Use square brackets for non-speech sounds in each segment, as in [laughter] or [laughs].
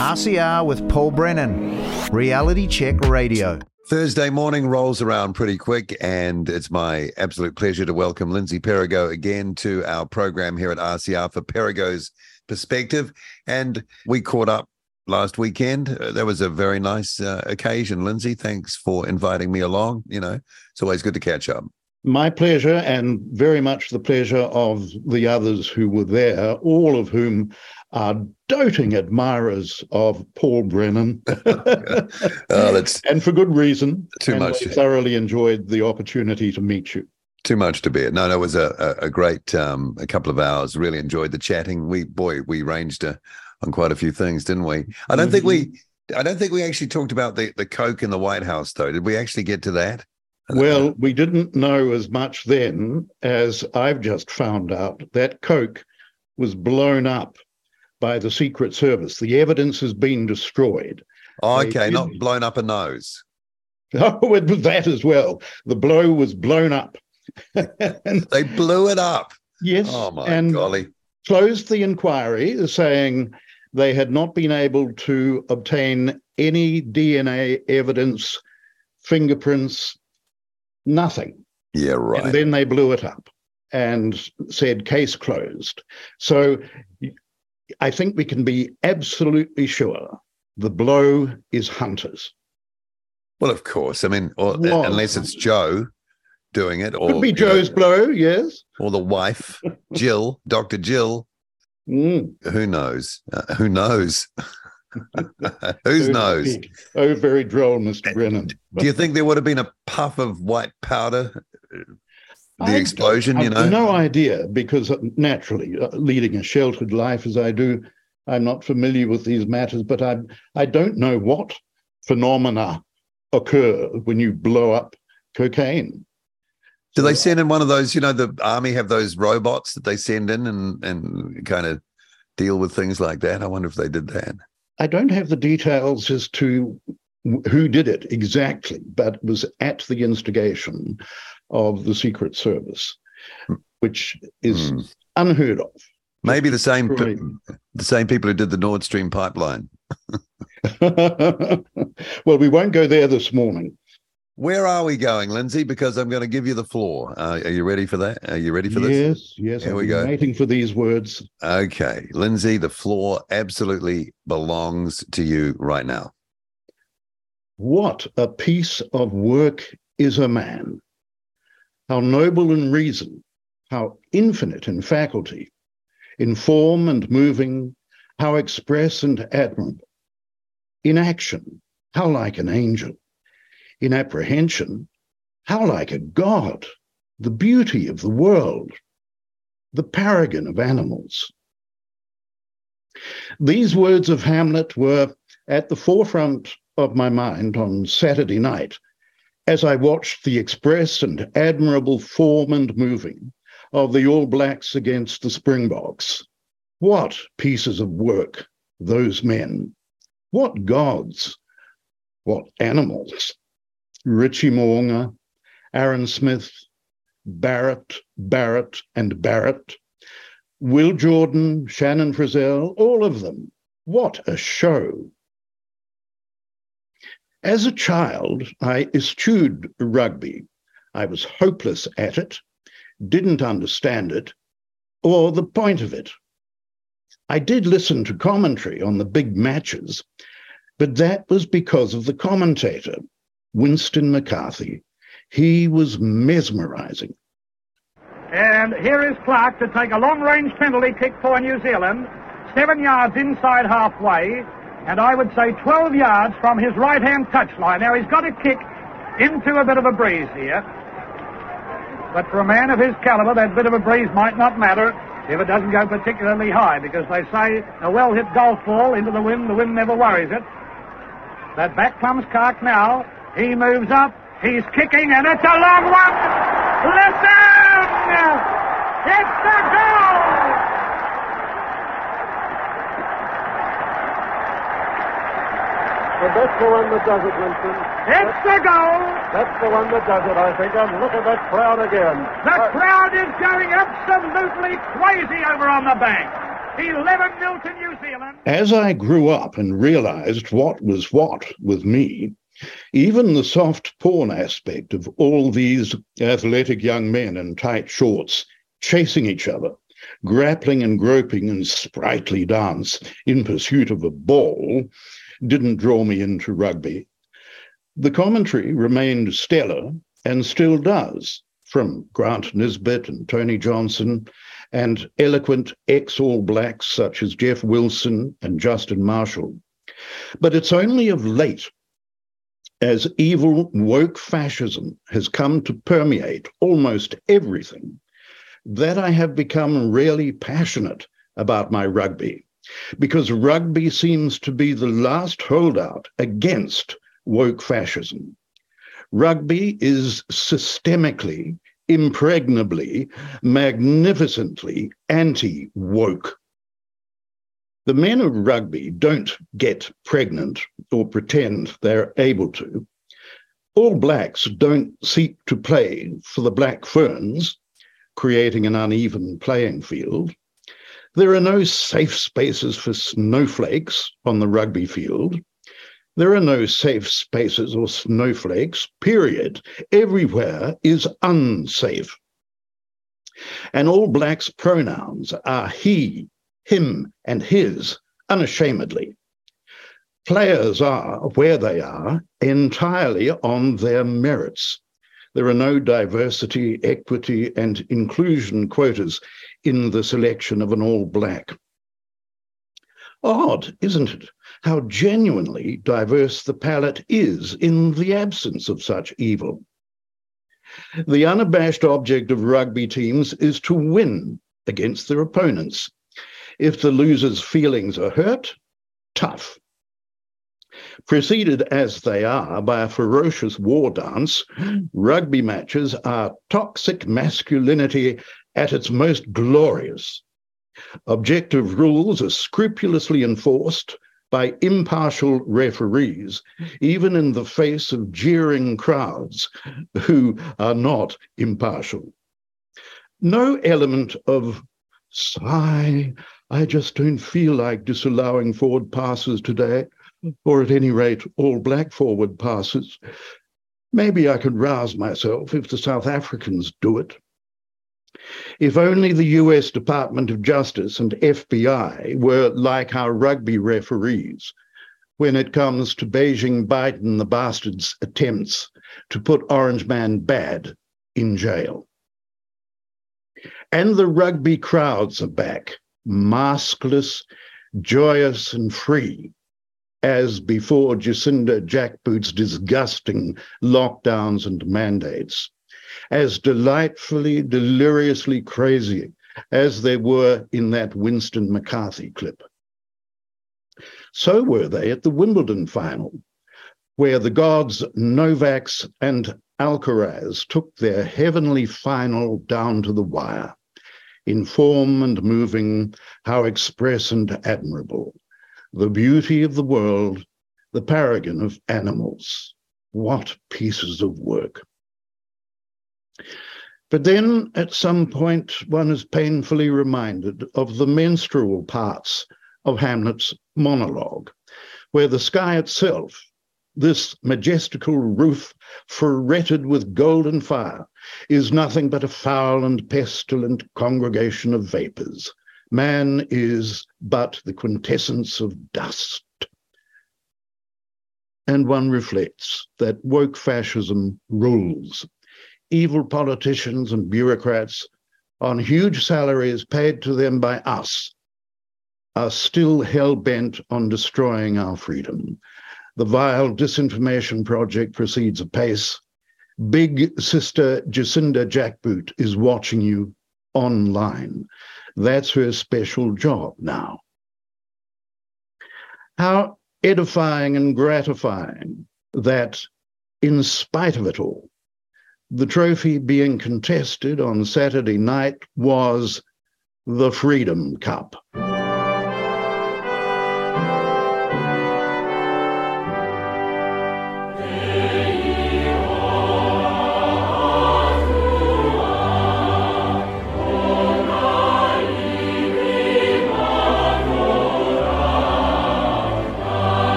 RCR with Paul Brennan, Reality Check Radio. Thursday morning rolls around pretty quick, and it's my absolute pleasure to welcome Lindsay Perigo again to our program here at RCR for Perigo's Perspective. And we caught up last weekend. Uh, that was a very nice uh, occasion, Lindsay. Thanks for inviting me along. You know, it's always good to catch up. My pleasure, and very much the pleasure of the others who were there, all of whom are doting admirers of Paul Brennan. [laughs] oh, that's [laughs] and for good reason. Too much. thoroughly enjoyed the opportunity to meet you. Too much to bear. No, no, it was a, a, a great um, a couple of hours. Really enjoyed the chatting. We boy, we ranged uh, on quite a few things, didn't we? I don't mm-hmm. think we mm-hmm. I don't think we actually talked about the, the Coke in the White House, though. Did we actually get to that? Well, we didn't know as much then as I've just found out that Coke was blown up by the Secret Service. The evidence has been destroyed. Oh, okay, not blown up a nose. [laughs] Oh, it was that as well. The blow was blown up. and, [laughs] they blew it up. Yes. Oh my and golly. Closed the inquiry, saying they had not been able to obtain any DNA evidence, fingerprints, nothing. Yeah, right. And then they blew it up and said case closed. So I think we can be absolutely sure the blow is Hunter's. Well, of course. I mean, or, unless it's Joe doing it, or could be Joe's know, blow, yes, or the wife, [laughs] Jill, Doctor Jill. Mm. Who knows? Uh, who knows? [laughs] Whose knows? Oh, very droll, Mr. Brennan. Do you think there would have been a puff of white powder? The I, explosion, I, you know? No idea, because naturally, uh, leading a sheltered life as I do, I'm not familiar with these matters, but I, I don't know what phenomena occur when you blow up cocaine. Do they send in one of those? You know, the army have those robots that they send in and and kind of deal with things like that. I wonder if they did that. I don't have the details as to who did it exactly, but it was at the instigation of the Secret Service, which is mm. unheard of. Maybe the same the same people who did the Nord Stream pipeline. [laughs] well, we won't go there this morning. Where are we going, Lindsay? Because I'm going to give you the floor. Uh, are you ready for that? Are you ready for this? Yes, yes. Here we go. Waiting for these words. Okay, Lindsay, the floor absolutely belongs to you right now. What a piece of work is a man! How noble in reason, how infinite in faculty, in form and moving, how express and admirable. In action, how like an angel in apprehension, how like a god, the beauty of the world, the paragon of animals. These words of Hamlet were at the forefront of my mind on Saturday night as I watched the express and admirable form and moving of the All Blacks against the Springboks. What pieces of work, those men! What gods! What animals! Richie Mo'unga, Aaron Smith, Barrett, Barrett, and Barrett, Will Jordan, Shannon Frizzell, all of them. What a show! As a child, I eschewed rugby. I was hopeless at it, didn't understand it, or the point of it. I did listen to commentary on the big matches, but that was because of the commentator, Winston McCarthy. He was mesmerizing. And here is Clarke to take a long range penalty kick for New Zealand, seven yards inside halfway, and I would say 12 yards from his right hand touchline. Now he's got to kick into a bit of a breeze here. But for a man of his caliber, that bit of a breeze might not matter if it doesn't go particularly high, because they say a well hit golf ball into the wind, the wind never worries it. That back comes Clarke now. He moves up. He's kicking, and it's a long one. Listen! It's the goal! And that's the one that does it, Winston. It's that's, the goal. That's the one that does it, I think. And look at that crowd again. The uh, crowd is going absolutely crazy over on the bank. 11 nil to New Zealand. As I grew up and realized what was what with me, even the soft porn aspect of all these athletic young men in tight shorts chasing each other, grappling and groping in sprightly dance in pursuit of a ball, didn't draw me into rugby. The commentary remained stellar and still does, from Grant Nisbet and Tony Johnson, and eloquent ex All Blacks such as Jeff Wilson and Justin Marshall. But it's only of late, as evil woke fascism has come to permeate almost everything, that I have become really passionate about my rugby. Because rugby seems to be the last holdout against woke fascism. Rugby is systemically impregnably, magnificently anti woke. The men of rugby don't get pregnant or pretend they're able to. All blacks don't seek to play for the Black Ferns, creating an uneven playing field. There are no safe spaces for snowflakes on the rugby field. There are no safe spaces or snowflakes, period. Everywhere is unsafe. And all blacks' pronouns are he, him, and his, unashamedly. Players are, where they are, entirely on their merits. There are no diversity, equity, and inclusion quotas in the selection of an all black. Odd, isn't it? How genuinely diverse the palette is in the absence of such evil. The unabashed object of rugby teams is to win against their opponents. If the loser's feelings are hurt, tough. Preceded as they are by a ferocious war dance, rugby matches are toxic masculinity at its most glorious. Objective rules are scrupulously enforced, by impartial referees, even in the face of jeering crowds who are not impartial. No element of sigh, I just don't feel like disallowing forward passes today, or at any rate, all black forward passes. Maybe I could rouse myself if the South Africans do it. If only the US Department of Justice and FBI were like our rugby referees when it comes to Beijing Biden the bastard's attempts to put Orange Man bad in jail. And the rugby crowds are back, maskless, joyous, and free, as before Jacinda Jackboot's disgusting lockdowns and mandates as delightfully, deliriously crazy as they were in that Winston McCarthy clip. So were they at the Wimbledon final, where the gods Novaks and Alcaraz took their heavenly final down to the wire. In form and moving, how express and admirable. The beauty of the world, the paragon of animals. What pieces of work. But then at some point, one is painfully reminded of the menstrual parts of Hamlet's monologue, where the sky itself, this majestical roof ferreted with golden fire, is nothing but a foul and pestilent congregation of vapors. Man is but the quintessence of dust. And one reflects that woke fascism rules evil politicians and bureaucrats on huge salaries paid to them by us are still hell bent on destroying our freedom. The vile disinformation project proceeds apace. Big sister Jacinda Jackboot is watching you online. That's her special job now. How edifying and gratifying that, in spite of it all, the trophy being contested on Saturday night was the Freedom Cup.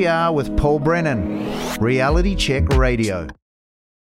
RCR with Paul Brennan, Reality Check Radio.